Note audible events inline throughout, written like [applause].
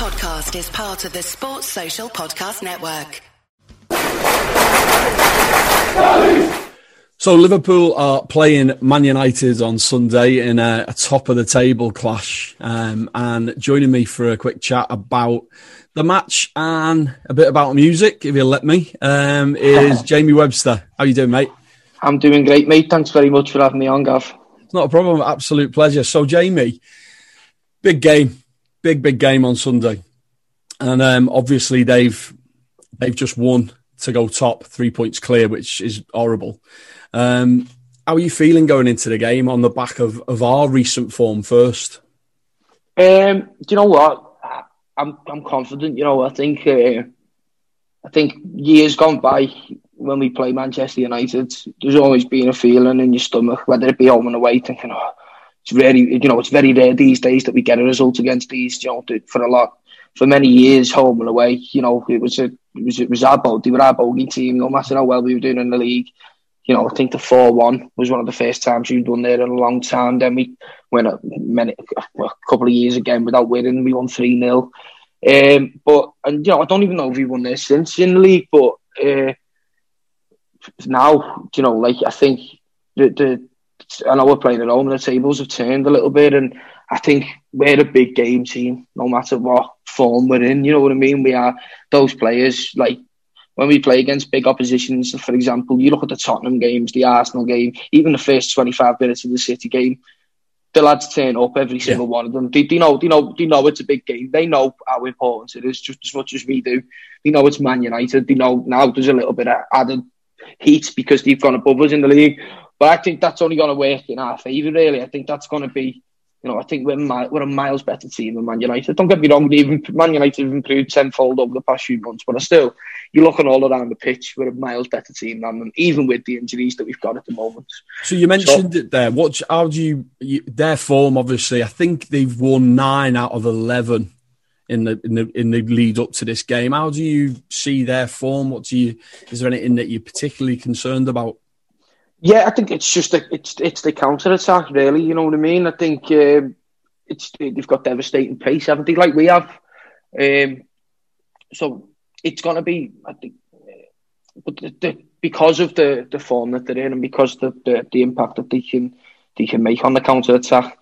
podcast is part of the Sports Social Podcast Network. So Liverpool are playing Man United on Sunday in a, a top of the table clash, um, and joining me for a quick chat about the match and a bit about music, if you'll let me, um, is [laughs] Jamie Webster. How you doing, mate? I'm doing great, mate. Thanks very much for having me on, Gav. It's not a problem. Absolute pleasure. So, Jamie, big game, big big game on Sunday, and um, obviously they've they've just won to go top, three points clear, which is horrible. Um, how are you feeling going into the game on the back of, of our recent form first? Um, do you know what? I'm I'm confident. You know, I think uh, I think years gone by when we play Manchester United, there's always been a feeling in your stomach, whether it be home and away, thinking, oh, it's very, you know, it's very rare these days that we get a result against these. You know, for a lot, for many years, home and away, you know, it was a, it was, it was our bogey, they were our bogey team, no matter how well we were doing in the league you know, I think the 4 1 was one of the first times we've won there in a long time. Then we went a, many, a couple of years again without winning. We won 3 0. Um, but, and you know, I don't even know if we won this since in the league, but uh, now, you know, like I think the, the I know we're playing at home and the tables have turned a little bit, and I think we're a big game team, no matter what form we're in. You know what I mean? We are those players like when we play against big oppositions, for example, you look at the Tottenham games, the Arsenal game, even the first 25 minutes of the City game, the lads turn up, every single yeah. one of them. They, they, know, they, know, they know it's a big game. They know how important it is, just as much as we do. They know it's Man United. They know now there's a little bit of added heat because they've gone above us in the league. But I think that's only going to work in our favour, really. I think that's going to be you know, I think we're, we're a miles better team than Man United. Don't get me wrong, even Man United have improved tenfold over the past few months, but I still, you're looking all around the pitch, we're a miles better team than them, even with the injuries that we've got at the moment. So you mentioned so, it there. What? How do you, you? Their form, obviously, I think they've won nine out of eleven in the in the in the lead up to this game. How do you see their form? What do you? Is there anything that you're particularly concerned about? Yeah, I think it's just a, it's it's the counter attack, really. You know what I mean? I think um, it's they've got devastating pace, haven't they? Like we have. Um, so it's going to be, I think, but the, the, because of the, the form that they're in and because the, the, the impact that they can they can make on the counter attack,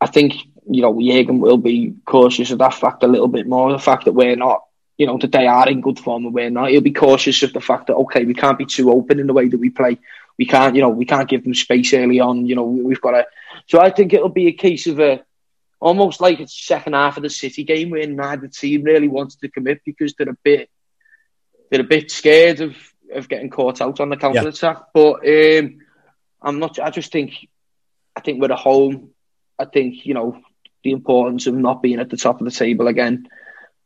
I think you know Jurgen will be cautious of that fact a little bit more. The fact that we're not you know, that they are in good form and we're not. He'll be cautious of the fact that okay, we can't be too open in the way that we play. We can't, you know, we can't give them space early on. You know, we've got to. So I think it'll be a case of a almost like it's second half of the City game where neither team really wants to commit because they're a bit they're a bit scared of of getting caught out on the counter attack. But um, I'm not. I just think I think we're at home. I think you know the importance of not being at the top of the table again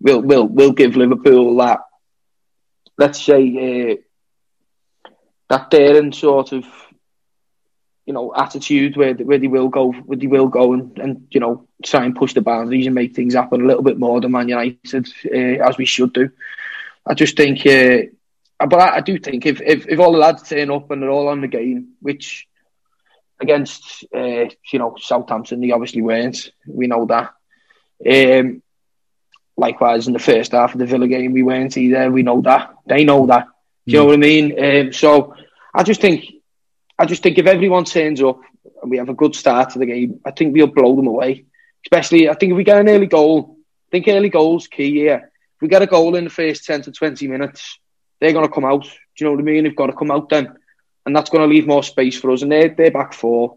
will will will give Liverpool that let's say uh, that daring sort of you know attitude where where they will go where they will go and, and you know try and push the boundaries and make things happen a little bit more than Man United uh, as we should do. I just think, uh, but I, I, do think if, if if all the lads turn up and they're all on the game, which against uh, you know Southampton they obviously weren't, we know that. Um, Likewise, in the first half of the Villa game, we weren't either. We know that. They know that. Do you know mm. what I mean? Um, so I just think, I just think if everyone turns up and we have a good start to the game, I think we'll blow them away. Especially, I think if we get an early goal, I think early goals key here. If we get a goal in the first ten to twenty minutes, they're going to come out. Do you know what I mean? They've got to come out then, and that's going to leave more space for us. And they're, they're back four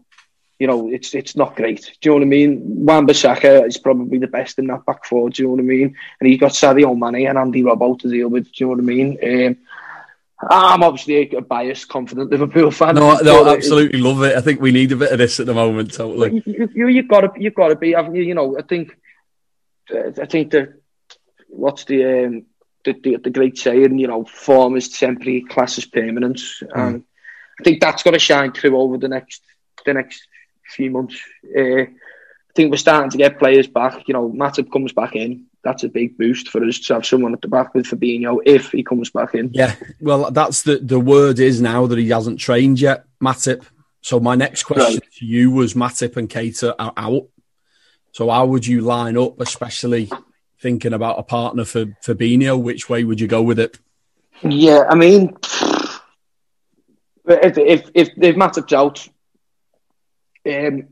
you know, it's it's not great. Do you know what I mean? Wan-Bissaka is probably the best in that back four. Do you know what I mean? And he's got Sadio Mane and Andy Robbo to deal with. Do you know what I mean? Um, I'm obviously a biased, confident Liverpool fan. No, no, I absolutely love it. I think we need a bit of this at the moment. Totally. You, you, you've got to, you've got to be, haven't you? You know, I think, I think that what's the um, the, the, the great saying? You know, form is temporary, class is permanent, mm. and I think that's got to shine through over the next the next few months. Uh, I think we're starting to get players back. You know, Matip comes back in. That's a big boost for us to have someone at the back with Fabinho if he comes back in. Yeah, well, that's the the word is now that he hasn't trained yet, Matip. So my next question right. to you was Matip and Keita are out. So how would you line up, especially thinking about a partner for Fabinho, which way would you go with it? Yeah, I mean, if if if, if Matip's out, um,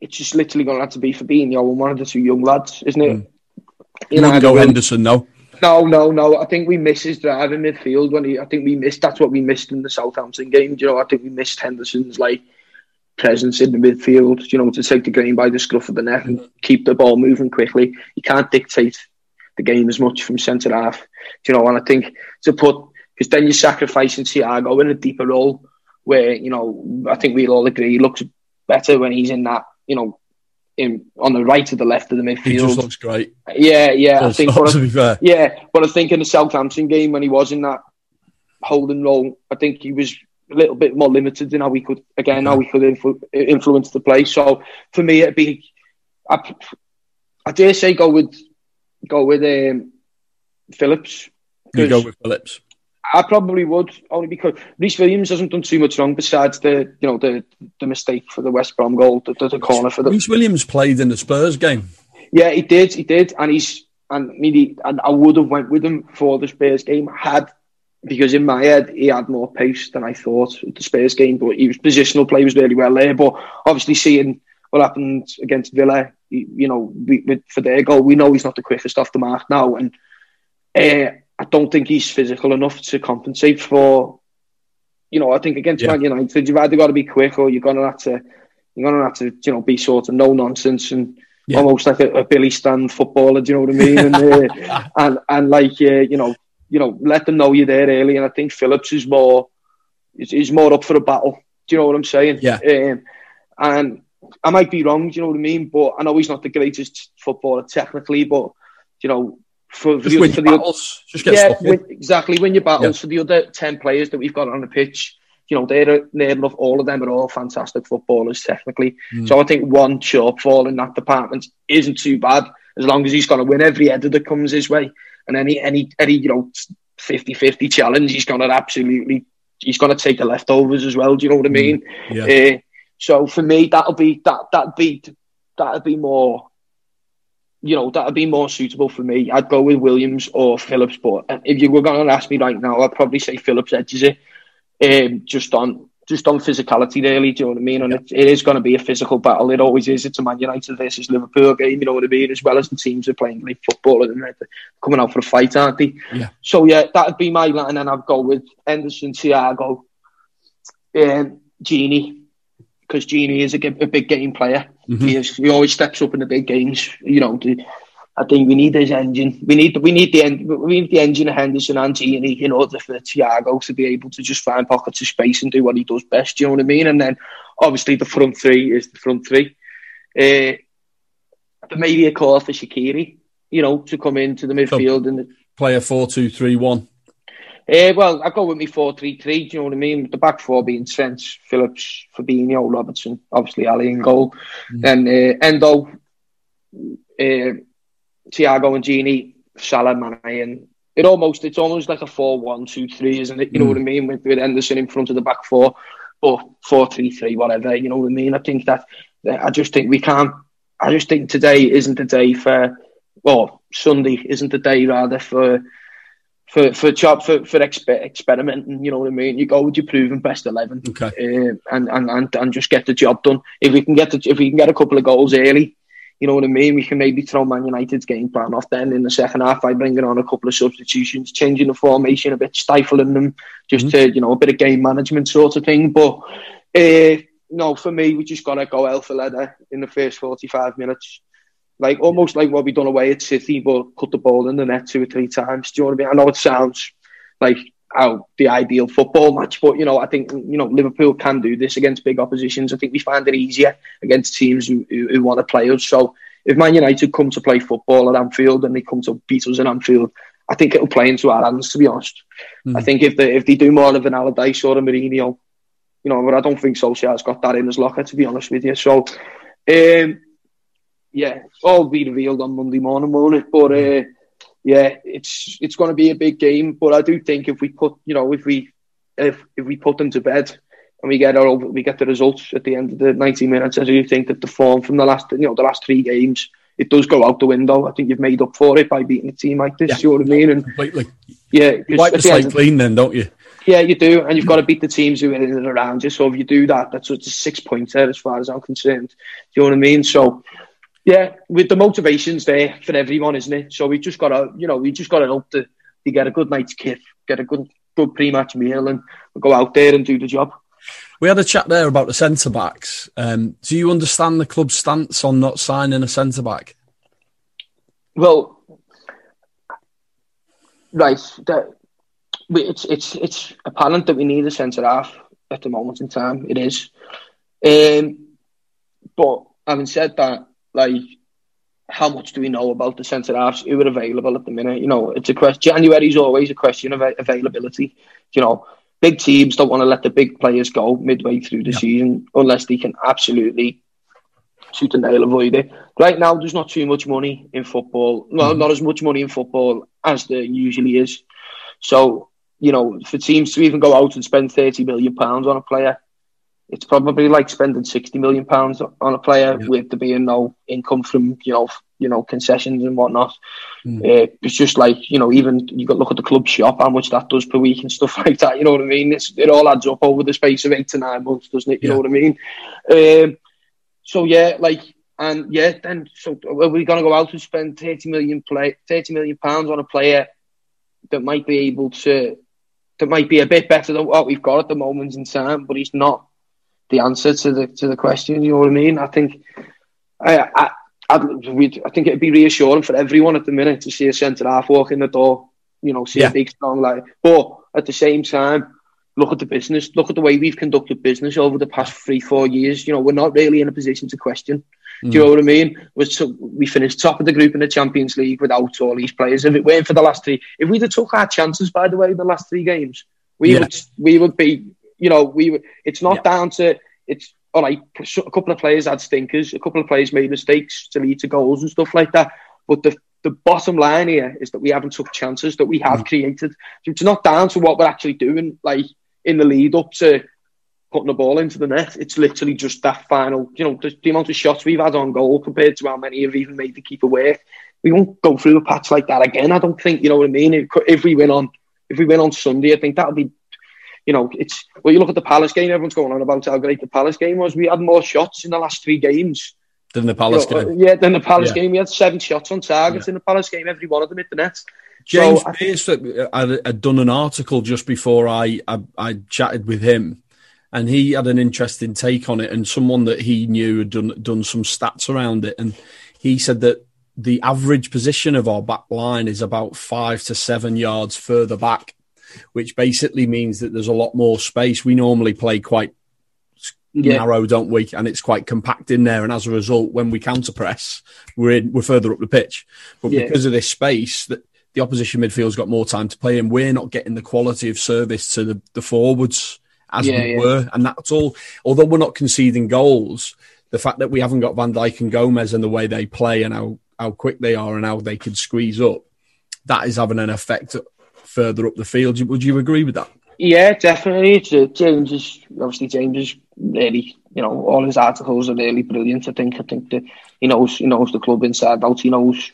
it's just literally going to have to be for Fabinho and one of the two young lads, isn't it? Mm. You, know, go Henderson, no. No, no, no. I think we missed his drive in midfield when he. I think we missed. That's what we missed in the Southampton game. Do You know, I think we missed Henderson's like presence in the midfield. You know, to take the game by the scruff of the neck and keep the ball moving quickly. You can't dictate the game as much from centre half. Do You know, and I think to put because then you're sacrificing Thiago in a deeper role where you know I think we'll all agree he looks better when he's in that you know in on the right or the left of the midfield. He just looks great. Yeah, yeah. I think. Be fair. Yeah, but I think in the Southampton game when he was in that holding role, I think he was a little bit more limited in how we could again how we could influ- influence the play. So for me, it'd be I, I dare say go with go with um, Phillips. You go with Phillips. I probably would only because Rhys Williams hasn't done too much wrong besides the you know the the mistake for the West Brom goal, the, the, the corner for the. Rhys Williams played in the Spurs game. Yeah, he did. He did, and he's and maybe and I would have went with him for the Spurs game had because in my head he had more pace than I thought at the Spurs game, but he was positional play was really well there. But obviously seeing what happened against Villa, you know, we, for their goal, we know he's not the quickest off the mark now, and. Uh, I don't think he's physical enough to compensate for. You know, I think against yeah. Man United, you've either got to be quick or you're gonna have to, you're gonna have to, you know, be sort of no nonsense and yeah. almost like a, a, Billy Stand footballer. Do you know what I mean? and uh, [laughs] and and like uh, you know, you know, let them know you're there early. And I think Phillips is more, is, is more up for a battle. Do you know what I'm saying? Yeah. Um, and I might be wrong. Do you know what I mean? But I know he's not the greatest footballer technically, but you know, for just the, for the battles. Just get yeah, win, exactly. Win your battles yeah. for the other ten players that we've got on the pitch. You know, they're they're all of them are all fantastic footballers technically. Mm. So I think one shortfall in that department isn't too bad as long as he's going to win every header that comes his way and any any any you know 50-50 challenge he's going to absolutely he's going to take the leftovers as well. Do you know what I hmm. mean? Yeah. Uh, so for me, that'll be that that be that'll be more you know, that would be more suitable for me. I'd go with Williams or Phillips, but if you were going to ask me right now, I'd probably say Phillips edges it, um, just on just on physicality, really. Do you know what I mean? And yeah. it, it is going to be a physical battle. It always is. It's a Man United versus Liverpool game. You know what I mean? As well as the teams are playing great football and they're coming out for a fight, aren't they? Yeah. So yeah, that'd be my line, and I'd go with Henderson, Thiago, um, Gini, because Gini is a, a big game player. Mm-hmm. He, is, he always steps up in the big games. You know, the, I think we need his engine. We need we need the we need the engine of Henderson and Gini in order for Thiago to be able to just find pockets of space and do what he does best. Do you know what I mean? And then obviously the front three is the front three. Uh, there may be a call for Shaqiri, you know, to come into the midfield so and play a four-two-three-one. Uh, well, I go with me 4 3 3, do you know what I mean? The back four being Trent, Phillips, Fabinho, Robertson, obviously Ali in goal. Mm. Then uh, Endo, uh, Thiago and Gini, Salah, Mane, and it almost it's almost like a 4 1 2 3, isn't it? You know what I mm. mean? With, with Henderson in front of the back four, but 4 3 3, whatever, you know what I mean? I think that, I just think we can't, I just think today isn't the day for, well, Sunday isn't the day rather for for for job for for exper- experimenting. You know what I mean? You go with your proven best eleven, okay, uh, and, and and and just get the job done. If we can get the, if we can get a couple of goals early, you know what I mean. We can maybe throw Man United's game plan off then in the second half by bringing on a couple of substitutions, changing the formation a bit, stifling them, just mm-hmm. to you know a bit of game management sort of thing. But uh, no, for me, we just gotta go alpha leather in the first forty five minutes like almost like what we done away at City, but put the ball in the net two or three times. Do you know what I mean? I know it sounds like how the ideal football match, but you know, I think you know Liverpool can do this against big oppositions. I think we find it easier against teams who, who, who want to play us. So if Man United come to play football at Anfield and they come to beat us at Anfield, I think it'll play into our hands. To be honest, mm. I think if they if they do more of an Allardyce or a Mourinho, you know, but I don't think Solskjaer's got that in his locker. To be honest with you, so. Um, yeah, all be revealed on Monday morning, won't it? But uh, yeah, it's it's going to be a big game. But I do think if we put, you know, if we if if we put them to bed and we get our we get the results at the end of the ninety minutes, I do think that the form from the last, you know, the last three games it does go out the window. I think you've made up for it by beating a team like this. Yeah. You know what I mean? And Completely. yeah, wipe the at slate clean then, don't you? yeah, you do, and you've got to beat the teams who are in and around you. So if you do that, that's a six pointer as far as I'm concerned. Do you know what I mean? So yeah, with the motivations there for everyone, isn't it? So we just got to, you know, we just got to hope that you get a good night's kit, get a good good pre-match meal, and go out there and do the job. We had a chat there about the centre backs. Um, do you understand the club's stance on not signing a centre back? Well, right. That, it's it's it's apparent that we need a centre half at the moment in time. It is, um, but having said that, like, how much do we know about the centre halves who are available at the minute? You know, it's a question. January is always a question of availability. You know, big teams don't want to let the big players go midway through the Yeah. season unless they can absolutely shoot a nail avoid it. Right now, there's not too much money in football. Well, Mhm. not as much money in football as there usually is. So, you know, for teams to even go out and spend thirty million pounds on a player, it's probably like spending sixty million pounds on a player Yeah. with there being no income from you know, you know, concessions and whatnot. Mm. Uh, it's just like you know, even you got to look at the club shop, how much that does per week and stuff [laughs] like that. You know what I mean? It's, it all adds up over the space of eight to nine months, doesn't it? You Yeah. know what I mean? Um, so yeah, like, and yeah, then so are we going to go out and spend thirty million play thirty million pounds on a player that might be able to that might be a bit better than what we've got at the moment in time, but he's not the answer to the to the question. You know what I mean? I think I I I'd, we'd, I think it'd be reassuring for everyone at the minute to see a centre half walk in the door. You know, see Yeah. a big strong like, but at the same time. Look at the business. Look at the way we've conducted business over the past three, four years. You know, we're not really in a position to question. Do you mm. know what I mean? We finished top of the group in the Champions League without all these players. If it weren't for the last three, if we'd have took our chances, by the way, in the last three games, we Yeah. would we would be, you know, we. It's not Yeah. down to it's all right. A couple of players had stinkers. A couple of players made mistakes to lead to goals and stuff like that. But the the bottom line here is that we haven't took chances that we have Mm. created. So it's not down to what we're actually doing, like in the lead up to putting the ball into the net. It's literally just that final, you know, the, the amount of shots we've had on goal compared to how many have even made the keeper work. We won't go through a patch like that again. I don't think, you know what I mean. If, if we win on, if we win on Sunday, I think that'll be, you know, it's. Well, you look at the Palace game. Everyone's going on about how great the Palace game was. We had more shots in the last three games. Than the Palace You know, game. Yeah, than the Palace Yeah. game. We had seven shots on target in the Palace game. Every one of them hit the net. James So I- Pearce uh, had, had done an article just before I, I I chatted with him, and he had an interesting take on it. And someone that he knew had done done some stats around it, and he said that the average position of our back line is about five to seven yards further back, which basically means that there's a lot more space. We normally play quite Yeah. narrow, don't we? And it's quite compact in there. And as a result, when we counter press, we're in, we're further up the pitch. But Yeah. because of this space, that the opposition midfield's got more time to play, and we're not getting the quality of service to the, the forwards as Yeah, we were. And that's all. Although we're not conceding goals, the fact that we haven't got Van Dijk and Gomez and the way they play and how, how quick they are and how they can squeeze up, that is having an effect further up the field. Would you agree with that? Yeah, definitely. James is obviously James is really, you know, all his articles are really brilliant. I think. I think that he knows he knows the club inside out. He knows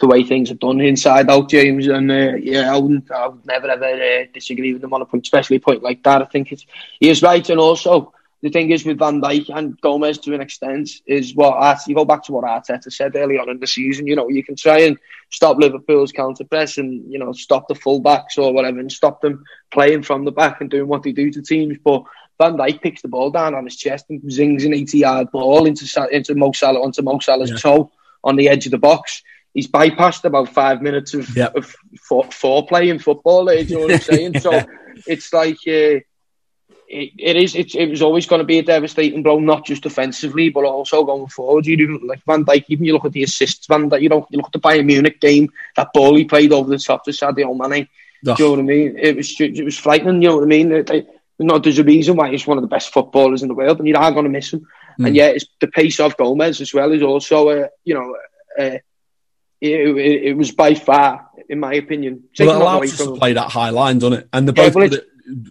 the way things are done inside out, James. And uh, yeah, I wouldn't, I would never ever uh, disagree with him on a point, especially a point like that. I think it's, he is right. And also the thing is with Van Dijk and Gomez to an extent is what Art, you go back to what Arteta said early on in the season. You know, you can try and stop Liverpool's counter press and you know stop the fullbacks or whatever and stop them playing from the back and doing what they do to teams. But Van Dijk picks the ball down on his chest and zings an 80 yard ball into into Mo Salah onto Mo Salah's Yeah. toe on the edge of the box. He's bypassed about five minutes of, Yep. of for, foreplay in football. Do you know what I'm saying? [laughs] So it's like uh, it, it is. It's, it was always going to be a devastating blow, not just defensively, but also going forward. You even like Van Dijk. Even you look at the assists, Van Dijk. You know, you look at the Bayern Munich game. That ball he played over the top to Sadio Mane. Ugh. Do you know what I mean? It was it was frightening. You know what I mean? It, it, no, there's a reason why he's one of the best footballers in the world, and you are not going to miss him. Mm. And yet, it's, the pace of Gomez as well is also, uh, you know, uh, it, it, it was by far, in my opinion, Well, it allows us to play that high line, doesn't it? And they're Yeah, both well,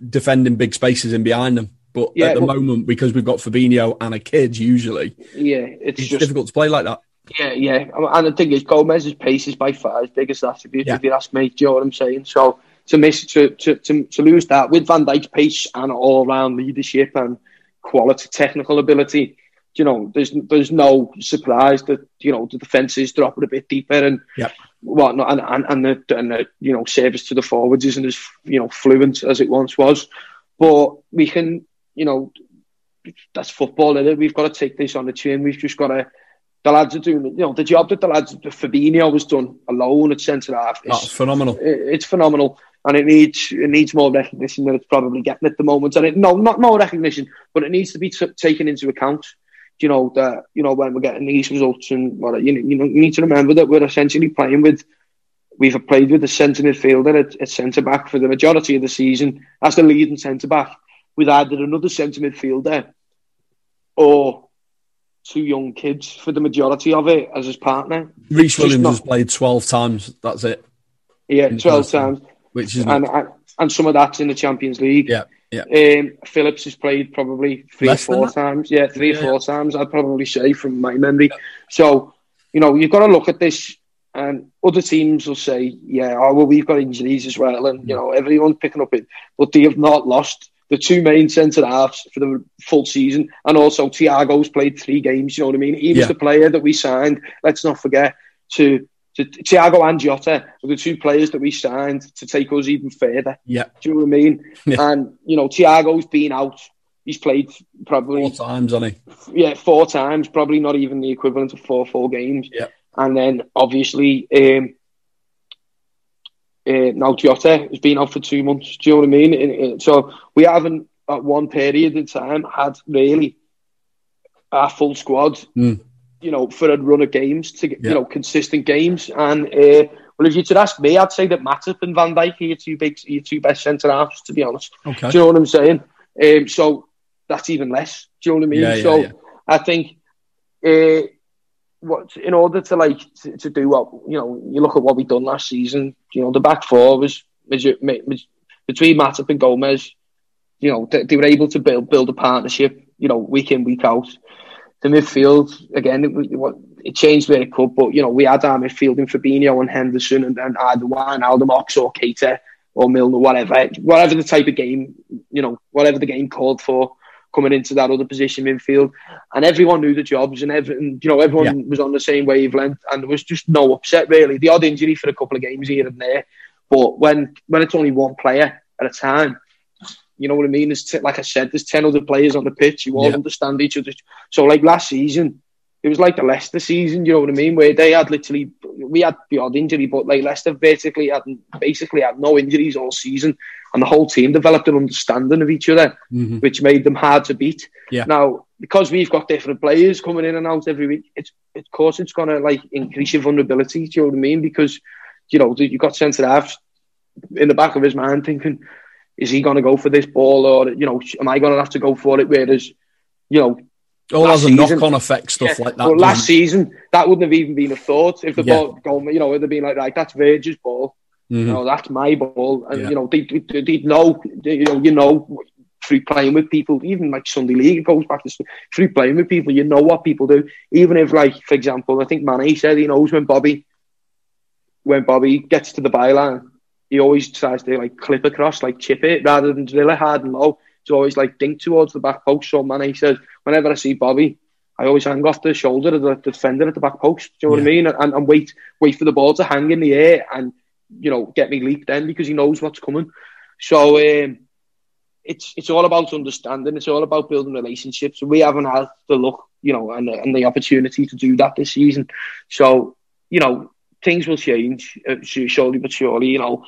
defending big spaces in behind them. But Yeah, at the well- moment, because we've got Fabinho and a kid, usually Yeah, it's it's just difficult to play like that. Yeah, yeah. And the thing is, Gomez's pace is by far his biggest attribute, Yeah. if you ask me. Do you know what I'm saying? So to miss, to, to, to, to lose that with Van Dijk's pace and all round leadership and quality, technical ability, you know, there's there's no surprise that you know the defences drop it a bit deeper and Yep. Whatnot, and and and the, and the you know service to the forwards isn't as you know fluent as it once was, but we can you know that's football, is We've got to take this on the chin. We've just got to. The lads are doing, you know, the job that the lads, Fabinho was done alone at centre half. is- That's phenomenal. it- it's phenomenal, and it needs it needs more recognition than it's probably getting at the moment. And it, no, not more recognition, but it needs to be t- taken into account. You know that you know when we're getting these results, and what you know, you know, you need to remember that we're essentially playing with. We've played with a centre midfielder at, at centre back for the majority of the season as the leading centre back, with either another centre midfielder or two young kids for the majority of it as his partner. Rhys Williams not- has played 12 times. That's it. Yeah, twelve times. Which is and and some of that's in the Champions League. yeah, yeah. Um, Phillips has played probably three Less or four times. Yeah, three Yeah. or four times. I'd probably say from my memory. So you know you've got to look at this, and other teams will say, "Yeah, oh well, we've got injuries as well," and you know everyone's picking up it, but they have not lost the two main centre halves for the full season, and also Thiago's played three games. You know what I mean? He was Yeah. the player that we signed. Let's not forget to. To Thiago and Jota were the two players that we signed to take us even further. Yeah. Do you know what I mean? Yeah. And you know, Thiago's been out. He's played probably Four times, hasn't he? yeah four times, probably not even the equivalent of four full games. Yeah. And then obviously, um, uh, now Jota has been out for two months. Do you know what I mean? And, and so we haven't at one period in time had really our full squad. Mm. You know, for a run of games to get Yeah. you know consistent games. And uh, well, if you should ask me, I'd say that Matip and Van Dijk are your two big, your two best centre halves. To be honest. Okay. Do you know what I'm saying? Um, so that's even less. Do you know what I mean? Yeah, yeah, so yeah. I think uh, what in order to like to, to do what you know, you look at what we've done last season. You know, the back four was major, ma- ma- between Matip and Gomez. You know, they, they were able to build build a partnership. You know, week in week out. The midfield again, it, it, it changed where it could, but you know, we had our midfield in Fabinho and Henderson, and then either one Ox, or Keita or Milner, whatever, whatever the type of game, you know, whatever the game called for, coming into that other position midfield, and everyone knew the jobs, and every, and, you know, everyone was on the same wavelength, and there was just no upset really. The odd injury for a couple of games here and there, but when when it's only one player at a time, you know what I mean. There's t- like I said, there's ten other players on the pitch. You all Yeah. understand each other. So like last season, it was like the Leicester season. You know what I mean, where they had literally we had the odd injury, but like Leicester basically had basically had no injuries all season, and the whole team developed an understanding of each other, Mhm. which made them hard to beat. Yeah. Now because we've got different players coming in and out every week, it's of course it's going to like increase your vulnerability. Do you know what I mean? Because you know you've got centre halves in the back of his mind thinking, is he going to go for this ball or you know am I going to have to go for it? Whereas you know All has a knock on effect, stuff yeah, like that. Well, last season that wouldn't have even been a thought if the Yeah. ball go. You know, it'd have been like, right, that's Virgil's ball. Mhm. You know, that's my ball, and Yeah. you know they they they know you know you know through playing with people, even like Sunday League, it goes back to through playing with people. You know what people do, even if like for example, I think Mane said he knows when Bobby when Bobby gets to the byline, he always tries to like clip across, like chip it rather than drill it hard and low. He's always like dink towards the back post. So Mane says, whenever I see Bobby, I always hang off the shoulder of the defender at the back post. Do you know what I mean? And, and wait, wait for the ball to hang in the air and you know get me leaped then because he knows what's coming. So um, it's it's all about understanding. It's all about building relationships. We haven't had the luck, you know, and, and the opportunity to do that this season. So you know, things will change uh, slowly but surely. You know,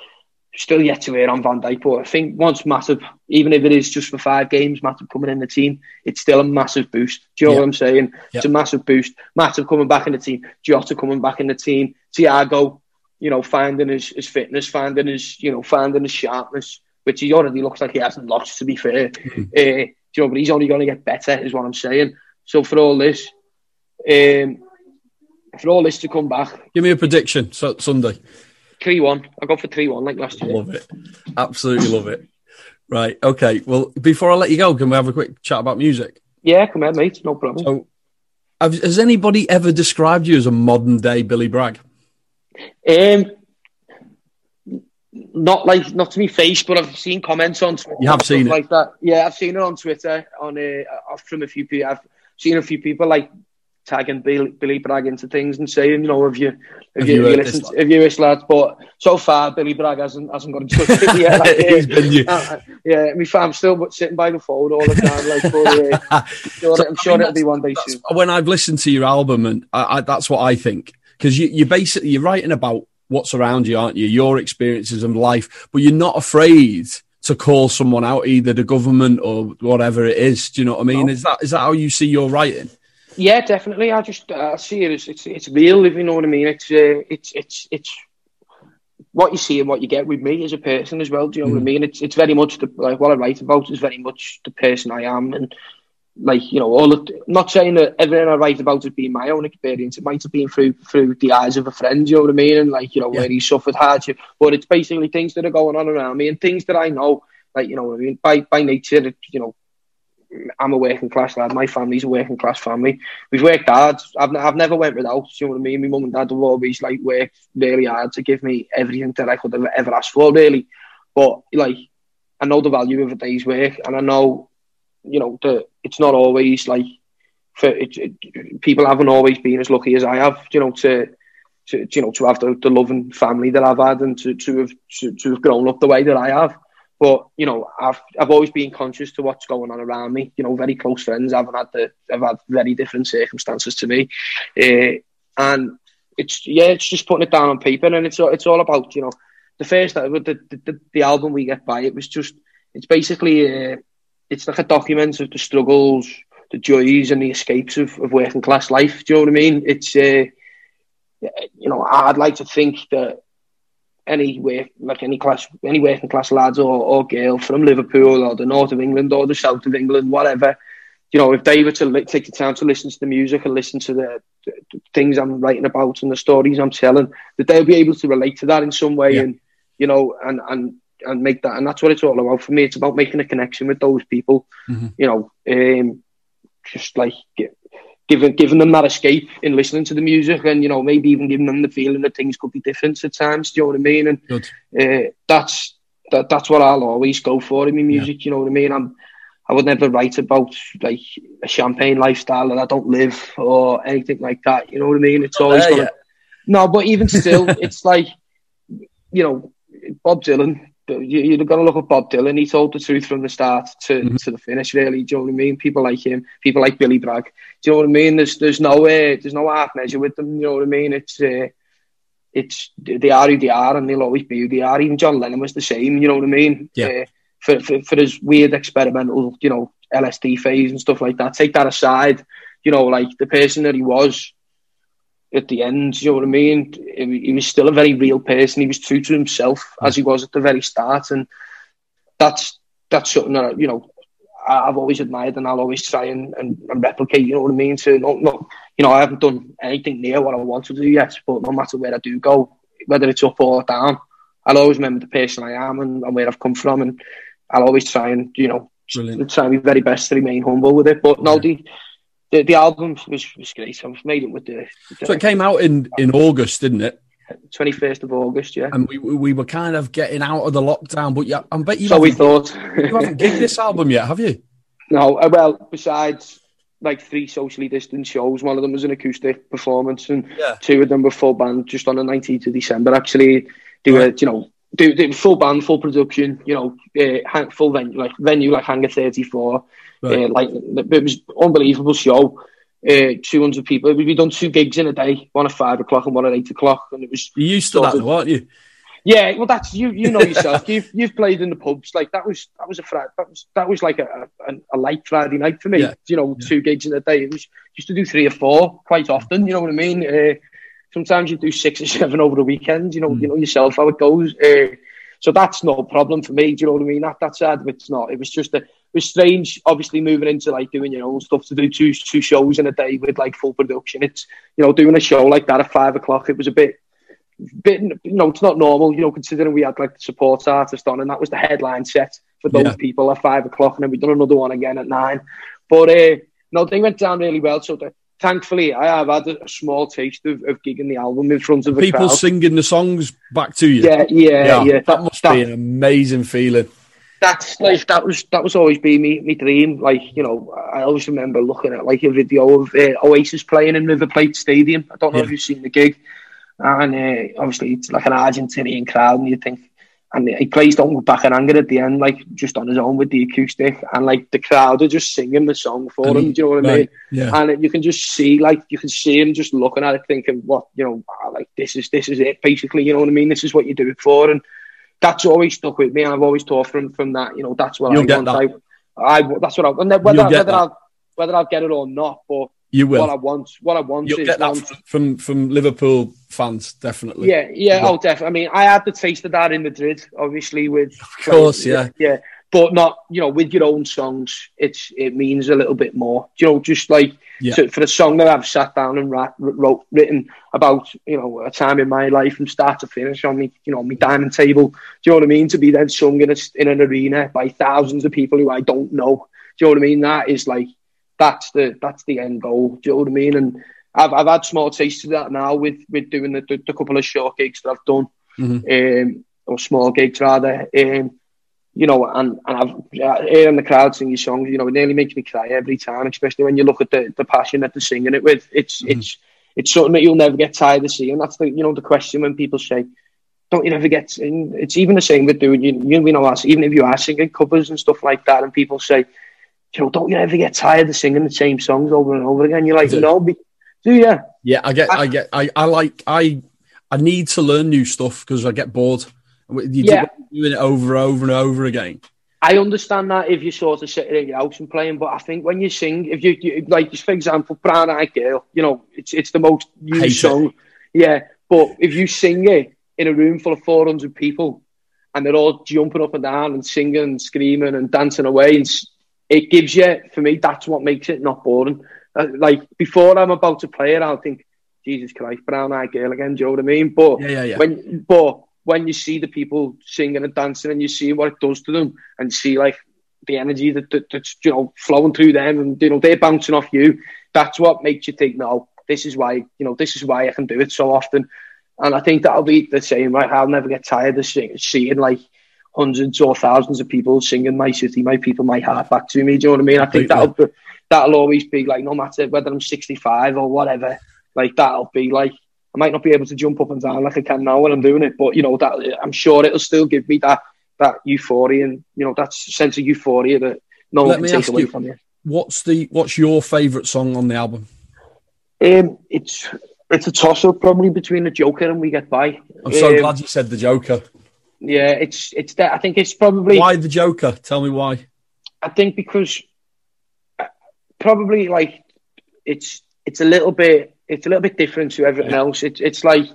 still yet to hear on Van Dijk, but I think once Matip, even if it is just for five games, Matip coming in the team, it's still a massive boost. Do you know Yeah. what I'm saying? Yeah. It's a massive boost. Matip coming back in the team, Jota coming back in the team, Thiago, you know, finding his, his fitness, finding his, you know, finding his sharpness, which he already looks like he hasn't lost, to be fair. Mm-hmm. Uh, do you know, but he's only going to get better, is what I'm saying. So for all this, um, for all this to come back, Give me a prediction. So Sunday. 3 1. I go for 3 1 like last year. Love it. Absolutely love it. Right. Okay. Well, before I let you go, can we have a quick chat about music? Yeah, come here, mate. No problem. So, Have, has anybody ever described you as a modern day Billy Bragg? Um, not like not to me face, but I've seen comments on Twitter. You have seen it like that. Yeah, I've seen it on Twitter on uh, from a few people. I've seen a few people like tagging Billy, Billy Bragg into things and saying, you know, have you have, have you, you, listened, have you this lad? But so far, Billy Bragg hasn't hasn't got in touch with me yet. [laughs] Like, He's been you. Uh, yeah, my fam still sitting by the phone all the time. Like, but, uh, [laughs] sure, so, I'm sure I mean, it'll be one day soon. When I've listened to your album, and I, I, that's what I think, because you, you basically you're writing about what's around you, aren't you? Your experiences of life, but you're not afraid to call someone out, either the government or whatever it is. Do you know what I mean? No. Is that is that how you see your writing? Yeah, definitely. I just I see it as it's it's real. If you know what I mean, it's uh, it's it's it's what you see and what you get with me as a person as well. Do you know mm. what I mm. mean? It's it's very much the like what I write about is very much the person I am, and like you know, all the, not saying that everything I write about has been my own experience. It might have been through through the eyes of a friend. You know what I mean? And like you know, yeah. where he suffered hardship, but it's basically things that are going on around me and things that I know. Like you know, I mean, by by nature, you know, I'm a working class lad. My family's a working class family. We've worked hard. I've, I've never went without. You know what I mean? My mum and dad have always like worked really hard to give me everything that I could have ever asked for, really. But like, I know the value of a day's work, and I know, you know, that it's not always like for it, it, people haven't always been as lucky as I have. You know, to to you know to have the, the loving family that I've had and to to have to, to have grown up the way that I have. But you know, I've I've always been conscious to what's going on around me. You know, very close friends. I've had the I've had very different circumstances to me, uh, and it's yeah, it's just putting it down on paper, and it's it's all about you know the first the, the, the album we get by. It was just it's basically uh, it's like a document of the struggles, the joys, and the escapes of, of working class life. Do you know what I mean? It's uh, you know I'd like to think that any work, like any class, any working class lads or, or girl from Liverpool or the north of England or the south of England, whatever, you know, if they were to li- take the time to listen to the music and listen to the, the, the, things I'm writing about and the stories I'm telling, that they'll be able to relate to that in some way, yeah. and you know, and and and make that, and that's what it's all about for me. It's about making a connection with those people, mm-hmm. you know, um, just like giving giving them that escape in listening to the music, and you know maybe even giving them the feeling that things could be different at times. Do you know what I mean? And uh, that's that, that's what I'll always go for in my music. Yeah. You know what I mean? I'm I would never write about like a champagne lifestyle that I don't live or anything like that. You know what I mean? It's always uh, gonna, yeah. no, but even still, [laughs] it's like you know Bob Dylan you, have got to look at Bob Dylan. He told the truth from the start to, mm-hmm. to the finish. Really, do you know what I mean? People like him, people like Billy Bragg. Do you know what I mean? There's there's no uh, there's no half measure with them. You know what I mean? It's uh, it's they are who they are, and they'll always be who they are. Even John Lennon was the same. You know what I mean? Yeah. Uh, for, for for his weird experimental, you know, LSD phase and stuff like that. Take that aside. You know, like the person that he was at the end. You know what I mean? He, was still a very real person. He was true to himself as he was at the very start, and that's that's something that you know I've always admired, and I'll always try and, and, and replicate. You know what I mean? So not, not you know I haven't done anything near what I want to do yet, but no matter where I do go, whether it's up or down, I'll always remember the person I am and, and where I've come from, and I'll always try and you know Brilliant. try my very best to remain humble with it. But no, the the, the album was, was great. I was made it with the, the. So it came out in, in August, didn't it? 21st of August, yeah. And we we were kind of getting out of the lockdown, but yeah, I bet you. So we thought. you haven't gigged this album yet, have you? No, uh, well, besides like three socially distant shows, one of them was an acoustic performance, and yeah. two of them were full band just on the 19th of December. Actually, they were, you know, they, they full band, full production, you know, uh, full venue, like venue like Hangar 34. Right. Uh, like it was unbelievable show. Uh, 200 people. We've done two gigs in a day, one at five o'clock and one at eight o'clock, and it was. You used to that, weren't you? Yeah, well, that's you. You know yourself. [laughs] you've you've played in the pubs. Like that was that was a Friday. That was that was like a, a, a light Friday night for me. Yeah. You know, yeah. two gigs in a day. It was used to do three or four quite often. You know what I mean? Uh, sometimes you do six or [laughs] seven over the weekend. You know, mm. you know yourself how it goes. Uh, so that's no problem for me. Do you know what I mean? That that side of it's not. It was just a, it was strange. Obviously, moving into like doing your own stuff to do two two shows in a day with like full production. It's you know doing a show like that at five o'clock. It was a bit bit you know it's not normal. You know considering we had like the support artist on and that was the headline set for those yeah. people at five o'clock and then we done another one again at nine. But uh, no, they went down really well. So the thankfully, I have had a small taste of, of gigging the album in front of a People crowd. singing the songs back to you. Yeah, yeah, yeah. that, must be an amazing feeling. That's like that was that was always been me my dream. Like you know, I always remember looking at like a video of uh, Oasis playing in River Plate Stadium. I don't know Yeah. if you've seen the gig, and uh, obviously it's like an Argentinian crowd, and you think. And he plays "Don't Look Back in Anger" at the end, like just on his own with the acoustic, and like the crowd are just singing the song for And him. he- Do you know what I mean? yeah. And you can just see, like, you can see him just looking at it, thinking, "What, you know, ah, like this is this is it, basically." You know what I mean? This is what you do it for, and that's always stuck with me. And I've always taught from from that. You know, that's what You'll I want. I, I that's what I and then whether whether. I'll whether I'll get it or not, but You will. what I want, what I want You'll is get that from, from from Liverpool fans, definitely. yeah, yeah, oh, definitely. I mean, I had the taste of that in Madrid, obviously. With Of course, yeah. yeah, but not you know with your own songs. It's it means a little bit more. You know, just like Yeah. for a song that I've sat down and ra- wrote, written about, you know, a time in my life from start to finish on me, you know, me diamond table. Do you know what I mean? To be then sung in, a, in an arena by thousands of people who I don't know. Do you know what I mean? That is like that's the that's the end goal. Do you know what I mean? And I've I've had small tastes of that now with with doing the, the, the couple of short gigs that I've done, Mhm. um, or small gigs rather. Um, you know, and, and I've uh, hearing the crowd sing your songs, you know, it nearly makes me cry every time, especially when you look at the, the passion that they're singing it with. It's it's it's something that you'll never get tired of seeing. That's the you know the question when people say, "Don't you ever get?" It's even the same with doing you you know us, even if you are singing covers and stuff like that, and people say, "You know, don't you ever get tired of singing the same songs over and over again?" You're like, "No, be- do you?" Yeah, I get, I get, I, I like, I, I need to learn new stuff because I get bored. You Yeah. doing it over and over and over again. I understand that if you're sort of sitting in your house and playing, but I think when you sing, if you, you like, just for example, Brown Eyed Girl, you know, it's it's the most used it. song, yeah. But if you sing it in a room full of 400 people and they're all jumping up and down and singing and screaming and dancing away, and it gives you, for me, that's what makes it not boring. Uh, like before I'm about to play it, I'll think, Jesus Christ, Brown Eyed Girl again. Do you know what I mean? But Yeah, yeah, yeah. when but when you see the people singing and dancing and you see what it does to them and see like the energy that, that that's you know flowing through them and you know they're bouncing off you, that's what makes you think, no, this is why you know this is why I can do it so often. And I think that'll be the same. Right, I'll never get tired of sing, seeing like hundreds or thousands of people singing my city, my people, my heart back to me. Do you know what I mean? I think that'll that'll always be like no matter whether I'm 65 or whatever. Like that'll be like I might not be able to jump up and down like I can now when I'm doing it, but you know that I'm sure it'll still give me that that euphoria and you know that sense of euphoria that no Let one can take away you- from you. What's the, what's your favourite song on the album? Um, it's it's a toss up probably between the Joker and We Get By. I'm so Um, glad you said the Joker. Yeah, it's it's that I think it's probably Why the Joker? Tell me why. I think because uh, probably like it's it's a little bit it's a little bit different to everything Yeah. else. It's it's like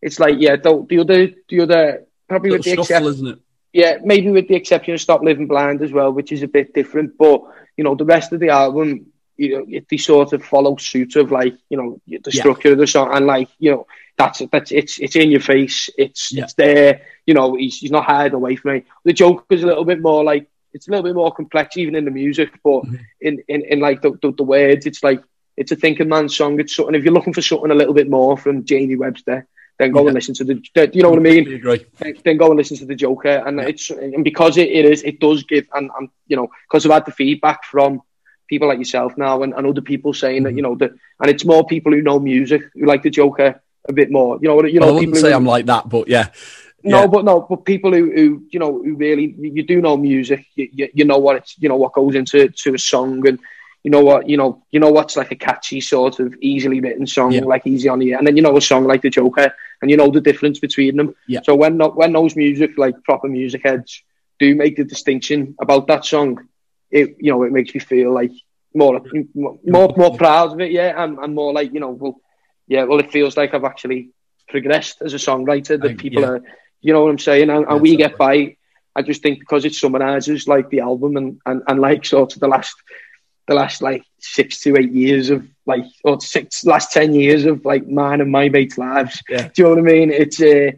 it's like yeah, the, the other the other probably with the exception isn't it? yeah maybe with the exception of Stop Living Blind as well, which is a bit different. But you know the rest of the album, you know, it, they sort of follow suit of like you know the Yeah. structure of the song and like you know that's that's it's it's in your face. It's Yeah. it's there. You know he's he's not hiding away from it. The joke is a little bit more like it's a little bit more complex even in the music, but Mhm. in, in, in like the, the, the words, it's like it's a thinking man's song. It's something if you're looking for something a little bit more from Jamie Webster, then go Yeah. and listen to the. the- You know what I mean? Then- Then go and listen to the Joker, and Yeah. it's and because it, it is it does give and, and you know because I've had the feedback from people like yourself now and, and other people saying that Mhm. you know that and it's more people who know music who like the Joker a bit more. You know what you Well, I wouldn't people say who, I'm like that, but yeah. no, Yeah. but no, but people who, who you know who really you, do know music, you, you, you know what it's you know what goes into to a song, and you know what you know you know what's like a catchy sort of easily written song, Yeah. like easy on the ear, and then you know a song like the Joker, and you know the difference between them. Yeah. So when when those music like proper music heads do make the distinction about that song, it you know it makes me feel like more more more proud of it, yeah, and, and more like you know well yeah well it feels like I've actually progressed as a songwriter that I- people yeah. are you know what I'm saying? And, and we get by. I just think because it summarizes like the album and, and, and like sort of the last the last like six to eight years of like or six last ten years of like mine and my mates' lives. Yeah. Do you know what I mean? It's uh,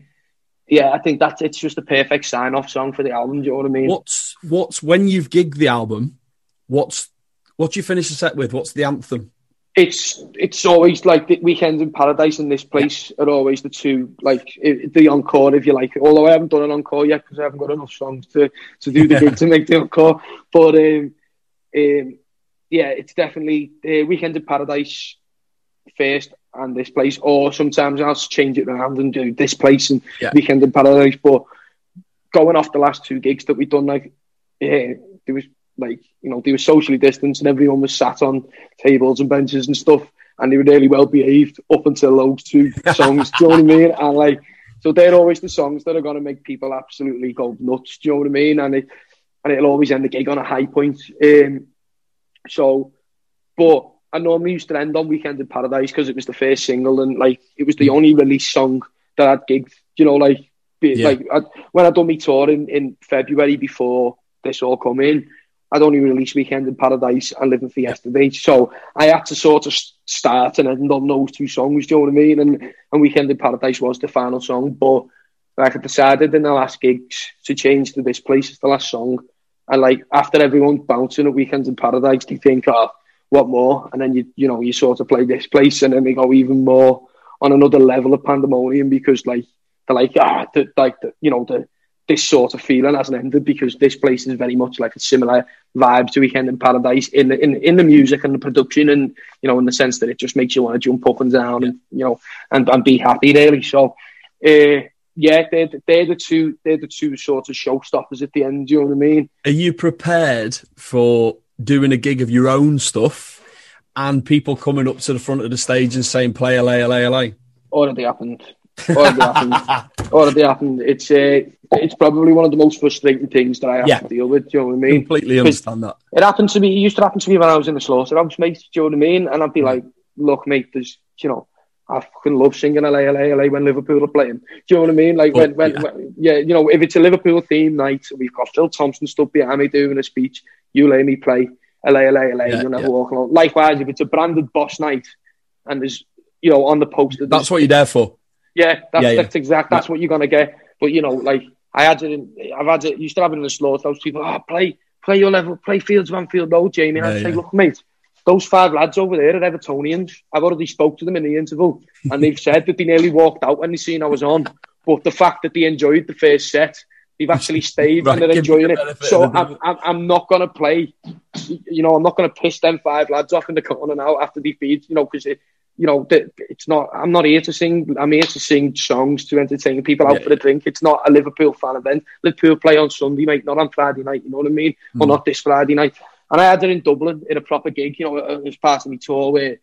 yeah, I think that's it's just a perfect sign off song for the album. Do you know what I mean? What's what's when you've gigged the album? What's what do you finish the set with? What's the anthem? it's it's always like the weekends in paradise and this place yeah. are always the two like the encore if you like although I haven't done an encore yet because I haven't got enough songs to to do the [laughs] gig to make the encore but um, um, yeah it's definitely uh, weekend in paradise first and this place or sometimes I'll change it around and do this place and yeah. weekend in paradise. But going off the last two gigs that we've done like yeah there was like you know they were socially distanced and everyone was sat on tables and benches and stuff and they were really well behaved up until those two [laughs] songs do you know what I mean? And like so they're always the songs that are going to make people absolutely go nuts do you know what I mean? And it and it'll always end the gig on a high point. Um, so but I normally used to end on Weekend in Paradise because it was the first single and like it was the only release song that I'd gigged you know like yeah. like I, when I done my tour in, in February before this all come in I'd only released Weekend in Paradise and Living for Yesterday. So I had to sort of start and end on those two songs, do you know what I mean? And, and Weekend in Paradise was the final song. But like I decided in the last gigs to change to this place as the last song. And like after everyone's bouncing at Weekend in Paradise, they think, oh, what more? And then you you know, you sort of play this place and then they go even more on another level of pandemonium because like they're like, ah, the, like the, you know, the this sort of feeling hasn't ended because this place is very much like a similar vibe to Weekend in Paradise in the, in in the music and the production and you know in the sense that it just makes you want to jump up and down and you know and, and be happy really. So uh, yeah, they're, they're the two they're the two sort of showstoppers at the end. Do you know what I mean? Are you prepared for doing a gig of your own stuff and people coming up to the front of the stage and saying "Play LA, LA, LA"? Already happened. Already happened. [laughs] Already happened. It's uh, it's probably one of the most frustrating things that I have yeah. to deal with. Do you know what I mean? Completely understand that. It happened to me. It used to happen to me when I was in the slaughterhouse, mate. Do you know what I mean? And I'd be like, "Look, mate, there's, you know, I fucking love singing LA, LA, LA when Liverpool are playing. Do you know what I mean? Like when, when, yeah. when, yeah, you know, if it's a Liverpool theme night, we've got Phil Thompson stuff behind me doing a speech. You let me play LA, LA, LA. Yeah, you'll never yeah. walk alone. Likewise, if it's a branded boss night and there's, you know, on the poster, that's what you're there for. Yeah, that's, yeah, that's exact. That's what you're gonna get. But you know, like I had it in, I've had it, used to have it in the slaughterhouse. People, oh, play, play your level, play Fields Anfield Road, Jamie. And I'd say, look, mate, those five lads over there are Evertonians. I've already spoke to them in the interval, and they've said that they nearly walked out when they seen I was on. But the fact that they enjoyed the first set, they've actually [laughs] stayed right, and they're enjoying it. So I'm, I'm, I'm, not going to play, you know, I'm not going to piss them five lads off in the corner now after they feed, you know, because you know, it's not. I'm not here to sing. I'm here to sing songs to entertain people out yeah. for a drink. It's not a Liverpool fan event. Liverpool play on Sunday night, not on Friday night. You know what I mean? Mm. Or not this Friday night. And I had it in Dublin in a proper gig. You know, it was part of my tour where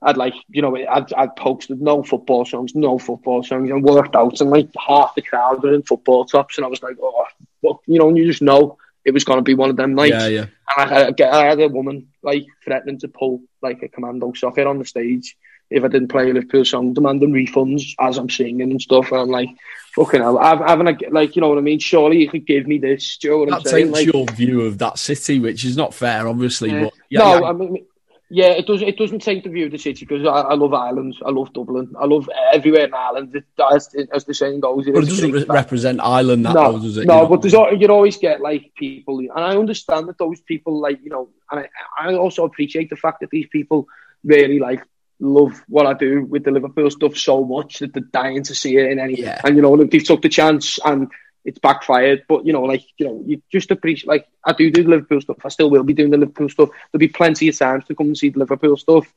I'd like, you know, I'd, I'd posted no football songs, no football songs, and worked out, and like half the crowd were in football tops, and I was like, oh, well, you know, and you just know it was going to be one of them nights. Yeah, yeah. And I, I, I had a woman like threatening to pull like a commando socket on the stage if I didn't play a Liverpool song, demanding refunds as I'm singing and stuff. And I'm like, fucking hell, I've, having a, like, you know what I mean? Surely you could give me this. Do you know what that I'm saying? like, your view of that city, which is not fair, obviously. Yeah. But yeah, no, yeah. I mean, yeah, it doesn't. It doesn't take the view of the city because I, I, love Ireland. I love Dublin. I love everywhere in Ireland. It, as, as, the saying goes, it, but it doesn't re- represent Ireland. That no, goes, does it? No, but there's you always get like people, and I understand that those people like you know, and I, I also appreciate the fact that these people really like love what I do with the Liverpool stuff so much that they're dying to see it in any. Yeah. And you know, they've took the chance and it's backfired. But you know, like you know, you just appreciate. Like I do do the Liverpool stuff. I still will be doing the Liverpool stuff. There'll be plenty of times to come and see the Liverpool stuff.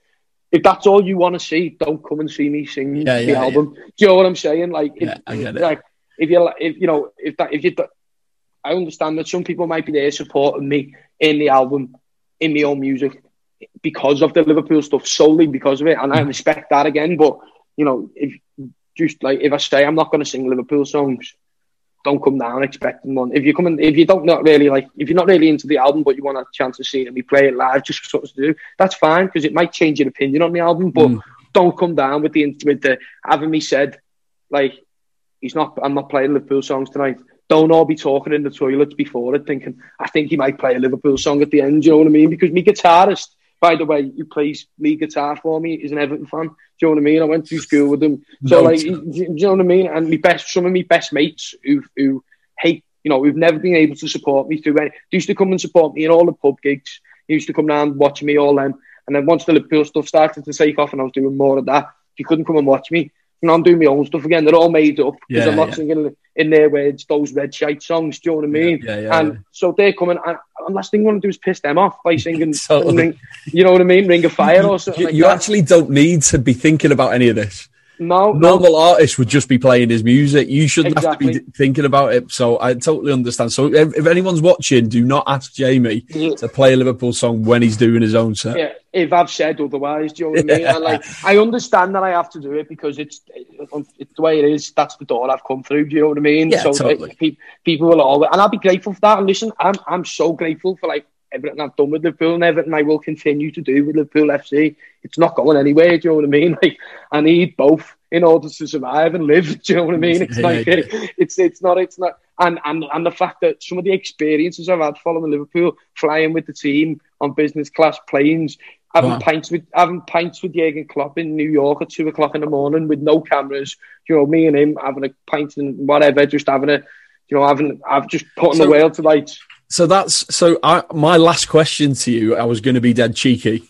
If that's all you want to see, don't come and see me sing yeah, the yeah, album. Do you know what I'm saying? Like, if, yeah, I get it. Like, if you, if you know, if that, if you, I understand that some people might be there supporting me in the album, in my own music, because of the Liverpool stuff, solely because of it, and I mm. respect that again. But you know, if just like if I say I'm not going to sing Liverpool songs, don't come down expecting one. If you come in, if you don't not really like, if you're not really into the album, but you want a chance to see it and we play it live just for something to do, that's fine because it might change your opinion on the album. But mm. don't come down with the with the having me said like he's not. I'm not playing Liverpool songs tonight. Don't all be talking in the toilets before it, thinking I think he might play a Liverpool song at the end. You know what I mean? Because me guitarist by the way, who plays lead guitar for me is an Everton fan. Do you know what I mean? I went to school with him. So, like, do you know what I mean? And my best, some of my best mates who who hate, you know, who've never been able to support me through any, they used to come and support me in all the pub gigs. He used to come down watching me all them. And then once the Liverpool stuff started to take off and I was doing more of that, you couldn't come and watch me. And I'm doing my own stuff again. They're all made up because Yeah, I'm not yeah. singing in their words those red shite songs. Do you know what I mean? Yeah, yeah, and yeah. so they're coming. And, and last thing I want to do is piss them off by [laughs] singing, Totally. ring, you know what I mean? Ring of Fire or something You, like you actually don't need to be thinking about any of this. No, no. Normal artists would just be playing his music. You shouldn't have to be thinking about it. So I totally understand. So if, if anyone's watching, do not ask Jamie Yeah. to play a Liverpool song when he's doing his own set. Yeah, if I've said otherwise, do you know what I mean? And like, I understand that I have to do it because it's, it's the way it is. That's the door I've come through. Do you know what I mean? Yeah, so totally. pe- people will always, and I'll be grateful for that. And listen, I'm I'm so grateful for like everything I've done with Liverpool and everything I will continue to do with Liverpool FC. It's not going anywhere. Do you know what I mean? [laughs] Like, I need both in order to survive and live. [laughs] Do you know what I mean? It's like [laughs] it's it's not it's not and, and and the fact that some of the experiences I've had following Liverpool, flying with the team on business class planes, having Wow. pints with having pints with Jurgen Klopp in New York at two o'clock in the morning with no cameras, you know, me and him having a pint and whatever, just having a you know, having I've just putting So- the world to rights. So that's so. I, my last question to you, I was going to be dead cheeky,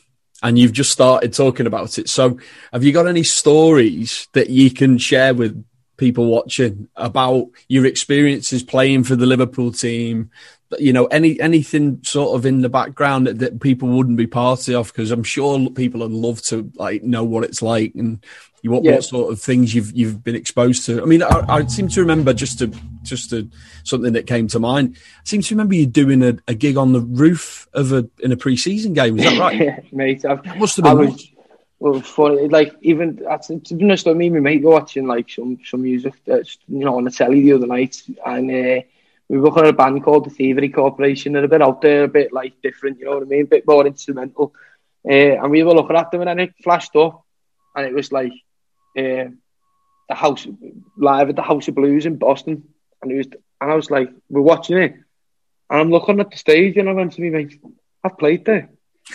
and you've just started talking about it. So, have you got any stories that you can share with people watching about your experiences playing for the Liverpool team? You know, any anything sort of in the background that, that people wouldn't be party of? Because I'm sure people would love to like know what it's like and you, what, Yeah. what sort of things you've you've been exposed to. I mean, I, I seem to remember just to just to something that came to mind. I seem to remember you doing a, a gig on the roof of a in a pre-season game. Is that [laughs] right? Yeah, mate. I've, That must have I been. was well funny. Like even to be honest, I mean, my mate were watching like some some music that's you know on the telly the other night, and uh, we were looking at a band called the Thievery Corporation. They're a bit out there, a bit like different. You know what I mean? A bit more instrumental. Uh, and we were looking at them, and then it flashed up, and it was like uh, the house live at the House of Blues in Boston, and it was, and I was like, we're watching it, and I'm looking at the stage, and I went to me, mate, I've played there.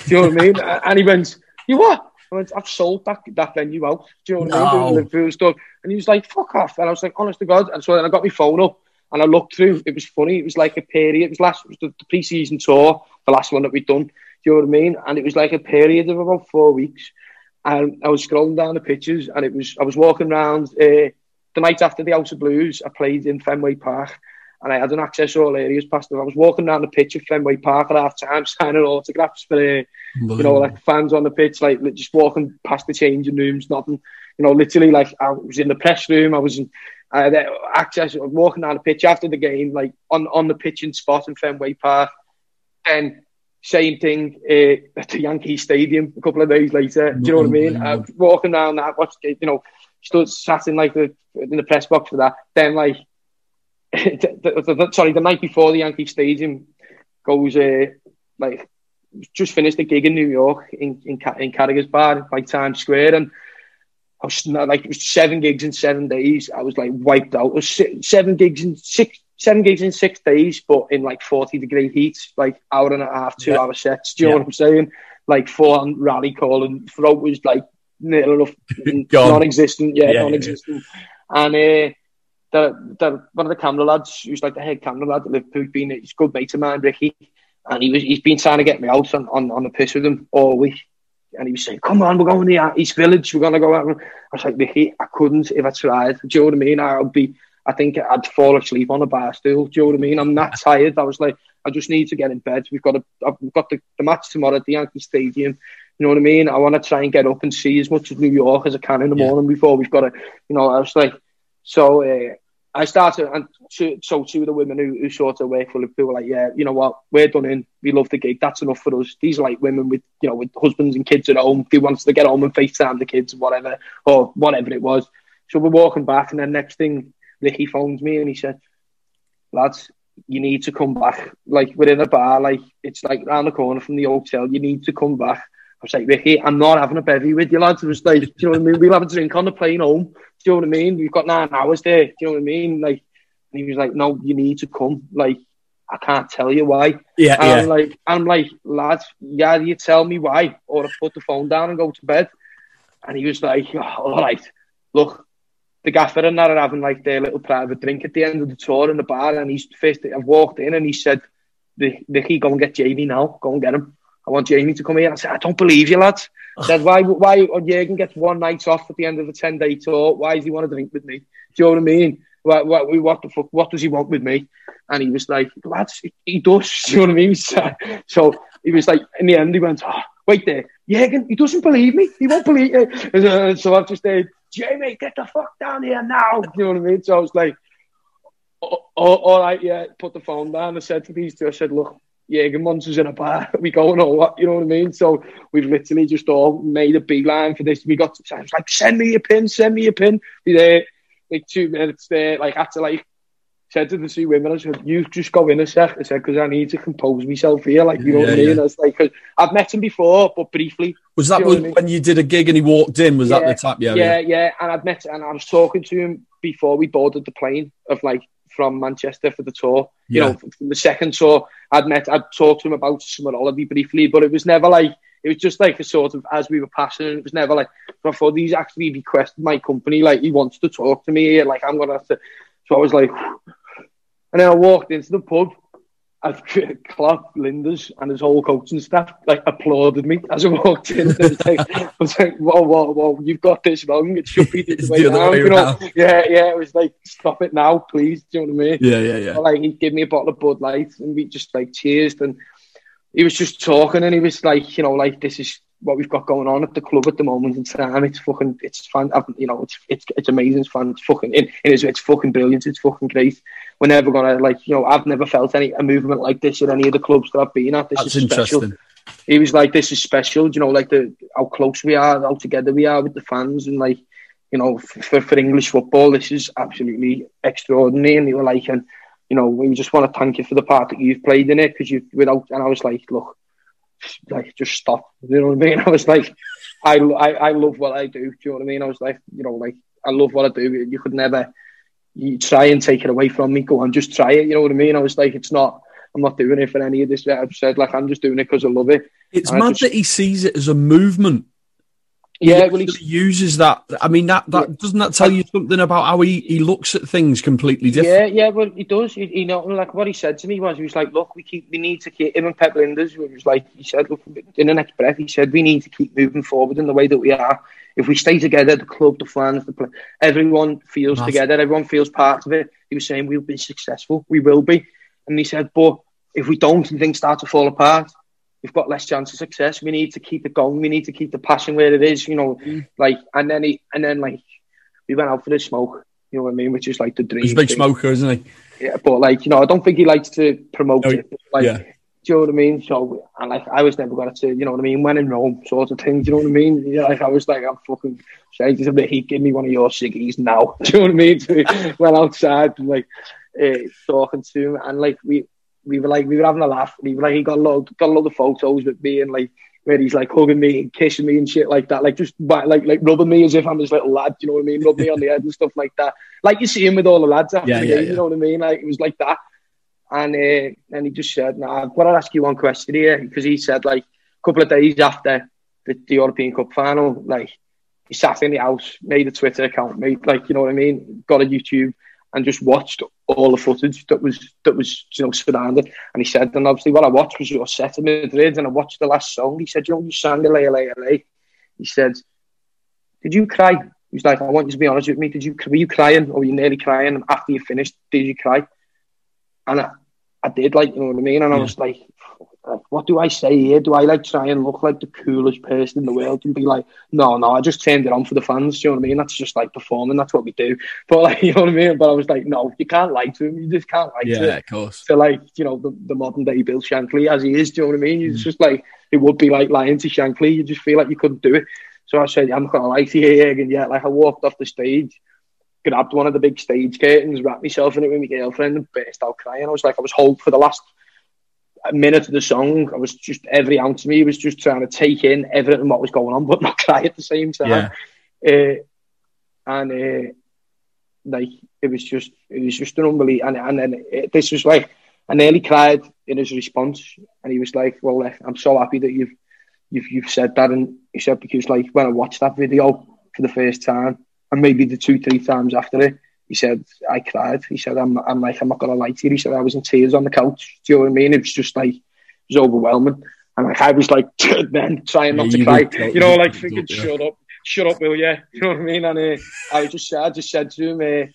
Do you know what I mean? [laughs] and he went, you what? I went, I've sold that, that venue out. Do you know what I mean? No. Liverpool stuff. And he was like, fuck off. And I was like, honest to God. And so then I got my phone up and I looked through. It was funny. It was like a period. It was last, it was the, the pre-season tour, the last one that we'd done. Do you know what I mean? And it was like a period of about four weeks. And I was scrolling down the pictures and it was, I was walking around, uh, the night after the House of Blues, I played in Fenway Park and I had an access all areas past them. I was walking around the pitch of Fenway Park at half time, [laughs] signing autographs for, uh, you know, like fans on the pitch, like just walking past the changing rooms, nothing, you know, literally like I was in the press room, I was in uh, access, I was walking down the pitch after the game, like on, on the pitching spot in Fenway Park. And same thing uh, at the Yankee Stadium a couple of days later. Do you know what I mean? I was walking around that, watched, you know, stood sat in like the in the press box for that. Then like, [laughs] the, the, the, sorry, the night before the Yankee Stadium goes uh, like just finished a gig in New York in in, in Carragher's Bar by Times Square, and I was like it was seven gigs in seven days. I was like wiped out. It was seven gigs in six seven gigs in six days, but in like forty degree heat, like hour and a half, two Yeah. hour sets. Do you Yeah. know what I'm saying? Like full on rally call, and throat was like near enough [laughs] non-existent. Yeah, Yeah, yeah, non-existent. And uh, the, the one of the camera lads, who's like the head camera lad at Liverpool, been he's a good mate of mine, Ricky, and he was he's been trying to get me out on, on, on the piss with him all week. And he was saying, "Come on, we're going to the East Village. We're going to go out." I was like, "Ricky, I couldn't if I tried. Do you know what I mean? I'd be, I think I'd fall asleep on a bar stool. Do you know what I mean? I'm that tired. I was like, I just need to get in bed. We've got a, I've got the, the match tomorrow at the Yankee Stadium. You know what I mean? I want to try and get up and see as much of New York as I can in the Yeah. morning before we've got to, you know. I was like, so uh, I started, and two, so two of the women who, who sort of work for Liverpool were like, yeah, you know what, we're done in. We love the gig. That's enough for us. These are like women with, you know, with husbands and kids at home. They want to get home and FaceTime the kids, or whatever, or whatever it was. So we're walking back, and then next thing, Ricky phones me and he said, lads, you need to come back. Like we're in a bar, like it's like round the corner from the hotel. You need to come back. I was like, Ricky, I'm not having a bevy with you, lads. It was like, do you know what I mean? We'll have a drink on the plane home. Do you know what I mean? We've got nine hours there. Do you know what I mean? Like, and he was like, no, you need to come. Like, I can't tell you why. Yeah, And I'm yeah. like, I'm like, lads, yeah, you tell me why, or I put the phone down and go to bed. And he was like, oh, all right, look, the gaffer and that are having like their little private drink at the end of the tour in the bar, and he's first. I've walked in and he said, "Ricky, go and get Jamie now. Go and get him." I want Jamie to come here. I said, I don't believe you, lads. I said, why, why, Jurgen gets one night off at the end of a 10 day tour. Why does he want to drink with me? Do you know what I mean? What, what, what the fuck, what does he want with me? And he was like, lads, he does. [laughs] Do you know what I mean? So he was like, in the end, he went, oh, wait there, Jurgen, he doesn't believe me. He won't believe it. [laughs] So I've just said, Jamie, get the fuck down here now. Do [laughs] you know what I mean? So I was like, oh, oh, all right, yeah, put the phone down. I said to these two, I said, look, Jürgen Monster's in a bar. [laughs] We going or what? You know what I mean? So we've literally just all made a big line for this. We got to, I was like, send me a pin, send me a pin. Be there, like two minutes there. Like, had to like, said to the two women, I said, you just go in a sec. I said, because I need to compose myself here. Like, you know yeah, what I mean? Yeah. I was like, cause I've met him before, but briefly. Was that when, I mean? when you did a gig and he walked in? Was yeah, that the tap? Yeah, yeah, yeah. And I'd met, and I was talking to him before we boarded the plane of like, from Manchester for the tour. You know, from the second tour, I'd met, I'd talked to him about Summer Holiday briefly, but it was never like, it was just like a sort of, as we were passing, it was never like, before these actually requested my company, like, he wants to talk to me, like, I'm going to have to. So I was like, and then I walked into the pub as [laughs] Klopp, Lijnders, and his whole coaching staff like applauded me as I walked in. I was like, [laughs] I was like whoa, whoa, whoa, you've got this wrong. It should be this [laughs] way now. You know? Yeah, yeah. It was like, stop it now, please. Do you know what I mean? Yeah, yeah, yeah. Like, he'd give me a bottle of Bud Light and we just like cheersed and he was just talking and he was like, you know, like, this is what we've got going on at the club at the moment in time. It's fucking, it's fun. You know, it's it's it's amazing. It's fun. It's fucking, it, it is, it's fucking brilliant. It's fucking great. We're never gonna like, you know, I've never felt any a movement like this at any of the clubs that I've been at. This That's is special. He was like, this is special. You know, like the how close we are, how together we are with the fans, and like, you know, for for English football, this is absolutely extraordinary. And they were like, and you know, we just want to thank you for the part that you've played in it because you without. And I was like, look like just stop. You know what I mean? [laughs] I was like, I, I, I love what I do. Do you know what I mean? I was like, you know, like I love what I do. You could never you try and take it away from me. Go on, just try it. You know what I mean? I was like, it's not. I'm not doing it for any of this. I've said like I'm just doing it because I love it. It's and mad just, that he sees it as a movement yeah, well, he uses that. I mean, that that yeah. doesn't that tell you something about how he, he looks at things completely different? Yeah, yeah. Well, he does. He, you know, like what he said to me was, he was like, "Look, we keep, we need to keep him and Pep Lijnders." He was like, he said, "Look, in the next breath, he said, we need to keep moving forward in the way that we are. If we stay together, the club, the fans, the play, everyone feels That's... together. Everyone feels part of it." He was saying, "We'll be successful. We will be." And he said, "But if we don't, and things start to fall apart." We've got less chance of success. We need to keep it going. We need to keep the passion where it is, you know. Mm. Like, and then he, and then like, we went out for the smoke. You know what I mean? Which is like the dream. He's a big thing. smoker, isn't he? Yeah, but like, you know, I don't think he likes to promote no, it. Like, yeah. Do you know what I mean? So, and like, I was never going to, say, you know what I mean? When in Rome, sort of thing. Do you know what I mean? Yeah, like, I was like, I'm fucking saying to bit. He give me one of your ciggies now. [laughs] Do you know what I mean? So [laughs] we went outside and like uh, talking to him, and like we we were like we were having a laugh. And he was like he got a lot got a lot of photos with me and like where he's like hugging me and kissing me and shit like that, like just like like rubbing me as if I'm his little lad. You know what I mean? Rub me on the head and stuff like that. Like you see him with all the lads after yeah, the game. Yeah. You know what I mean? Like it was like that. And uh, and he just said, "Nah, I've got to ask you one question here," because he said like a couple of days after the, the European Cup final, like he sat in the house, made a Twitter account, made like you know what I mean, got a YouTube and just watched all the footage that was that was you know surrounded. And he said, and obviously what I watched was your set in Madrid, and I watched the last song. He said, you know, you sang LA, LA, LA. He said, did you cry? He was like, I want you to be honest with me. Did you were you crying or were you nearly crying after you finished? Did you cry? And I, I did, like you know what I mean. And I was like, what do I say here? Do I like try and look like the coolest person in the world and be like, no, no, I just turned it on for the fans. Do you know what I mean? That's just like performing. That's what we do. But like, [laughs] you know what I mean? But I was like, no, you can't lie to him. You just can't lie yeah, to him. of course. So like, you know, the, the modern day Bill Shankly as he is. Do you know what I mean? It's mm. just like it would be like lying to Shankly. You just feel like you couldn't do it. So I said, I'm not gonna lie to you, and yeah, like I walked off the stage grabbed one of the big stage curtains, wrapped myself in it with my girlfriend, and burst out crying. I was like, I was hoping for the last minute of the song, I was just every ounce of me was just trying to take in everything what was going on, [laughs] but not cry at the same time. Yeah. Uh, and uh, like it was just it was just an unbelievable. And and then it, this was like I nearly cried in his response, and he was like, "Well, uh, I'm so happy that you've you've you've said that." And he said because like when I watched that video for the first time, and maybe the two three times after it, he said, I cried. He said, I'm, I'm like, I'm not going to lie to you. He said, I was in tears on the couch. Do you know what I mean? It was just like, it was overwhelming. And like, I was like, then trying not Yeah, to cry, did, you know, like thinking, yeah. shut up, shut up, will you? [laughs] You know what I mean? And uh, I just, said, I just said to him, uh,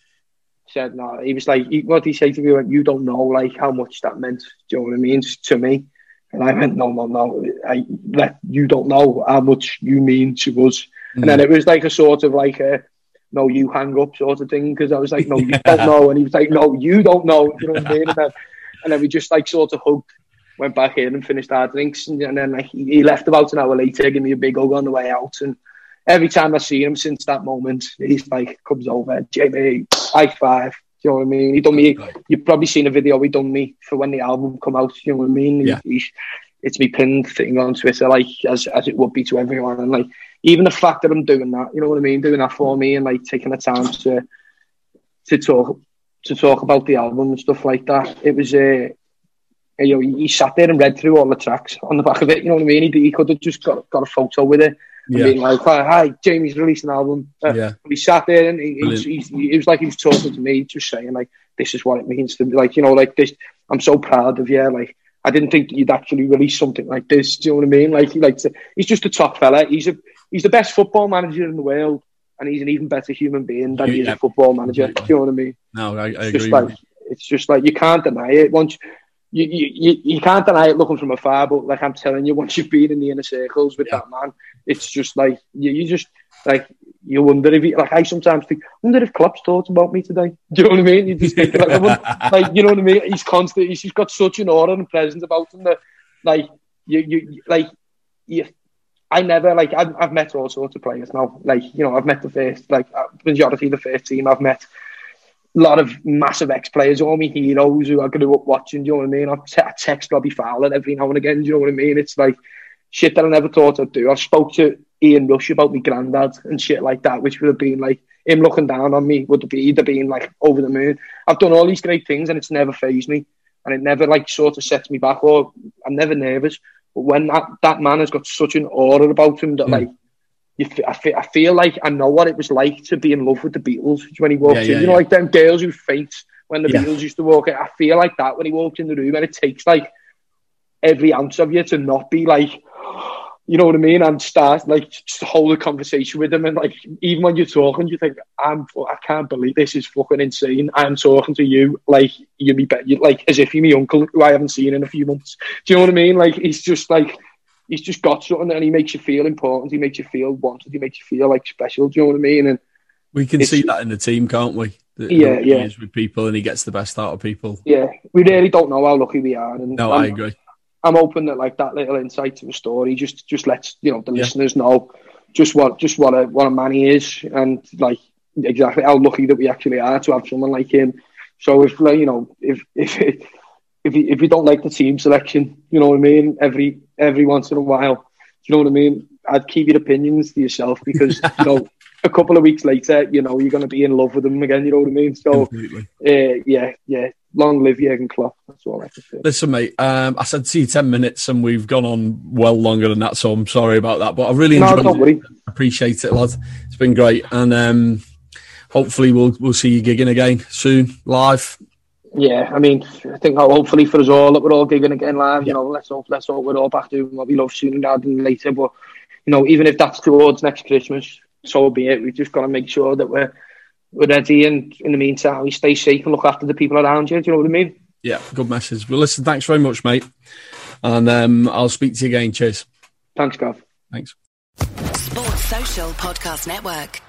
said, no, he was like, he, what did he say to me? He went, you don't know, like, how much that meant, do you know what I mean, to me? And I went, no, no, no, I, that, you don't know how much you mean to us. And then it was like a sort of like a, no, you hang up sort of thing, because I was like, no, you [laughs] don't know. And he was like, no, you don't know, you know what I mean? [laughs] And then, and then we just like sort of hugged, went back in and finished our drinks. And, and then like, he, he left about an hour later, gave me a big hug on the way out. And every time I see him since that moment, he's like, comes over, Jamie, high five. Do you know what I mean? He done me. You've probably seen a video he done me for when the album come out. You know what I mean? Yeah. He's, it's me pinned thing on Twitter, like as as it would be to everyone, and like even the fact that I'm doing that, you know what I mean, doing that for me, and like taking the time to to talk to talk about the album and stuff like that. It was uh, you know, he sat there and read through all the tracks on the back of it. You know what I mean? He, he could have just got got a photo with it and Yeah. being like, "Hi, Jamie's released an album." Uh, Yeah. he sat there and he, he, he, he, it was like he was talking to me, just saying like, "This is what it means to me." Like, you know, like this. I'm so proud of you. Like, I didn't think that you'd actually release something like this. Do you know what I mean? Like, he likes to, he's just a top fella. He's a he's the best football manager in the world, and he's an even better human being than he is Yeah. a football manager. Do you know what I mean? No, I, I It's agree. just like you. it's just like you can't deny it. Once you, you you you can't deny it looking from afar, but like I'm telling you, once you've been in the inner circles with Yeah. that man, it's just like you, you just like you wonder if he like I sometimes think, wonder if Klopp's thought about me today. [laughs] Do you know what I mean? You just think like, [laughs] like you know what I mean? He's constant. He's just got such an aura and presence about him that like you you like you. I never like I've, I've met all sorts of players now. Like you know, I've met the first like uh, majority of the first team. I've met a lot of massive ex players, all my heroes who I grew up watching. Do you know what I mean? I, te- I text Robbie Fowler every now and again. Do you know what I mean? It's like shit that I never thought I'd do. I spoke to Ian Rush about my granddad and shit like that, which would have been like him looking down on me would have been like over the moon. I've done all these great things and it's never phased me, and it never like sort of sets me back. Or I'm never nervous. But when that, that man has got such an aura about him that Mm. like. You fe- I, fe- I feel like I know what it was like to be in love with the Beatles when he walked Yeah, in. yeah, you know, yeah. like them girls who faint when the Yeah. Beatles used to walk in. I feel like that when he walked in the room, and it takes like every ounce of you to not be like, you know what I mean, and start like just hold a conversation with him. And like, even when you're talking, you think, I'm, I can't believe this is fucking insane. I'm talking to you like you're me, be- like as if you're my uncle who I haven't seen in a few months. Do you know what I mean? Like, he's just like. He's just got something and he makes you feel important. He makes you feel wanted. He makes you feel like special. Do you know what I mean? And We can see that in the team, can't we? That Yeah, he yeah. is with people, and he gets the best out of people. yeah, we really don't know how lucky we are. And No, I'm, I agree. I'm hoping that like that little insight to the story just just lets you know the Yeah. listeners know just what just what a what a man he is and like exactly how lucky that we actually are to have someone like him. So if like you know if if if you, if you don't like the team selection, you know what I mean. Every every once in a while, you know what I mean. I'd keep your opinions to yourself because you know [laughs] a couple of weeks later, you know you're going to be in love with them again. You know what I mean. So uh, yeah, yeah. Long live Jurgen Klopp. That's all I can say. Listen, mate. Um, I said see you ten minutes, and we've gone on well longer than that. So I'm sorry about that, but I really No, enjoyed it. Appreciate it, lad. It's been great, and um, hopefully we'll we'll see you gigging again soon, live. Yeah, I mean, I think hopefully for us all that we're all gigging again live. Yeah. You know, let's hope let's hope we're all back doing what we love sooner rather than later. But you know, even if that's towards next Christmas, so be it. We've just got to make sure that we're we're ready, and in the meantime, we stay safe and look after the people around you. Do you know what I mean? Yeah, good message. Well, listen, thanks very much, mate, and um, I'll speak to you again. Cheers. Thanks, Gav. Thanks. Sports Social Podcast Network.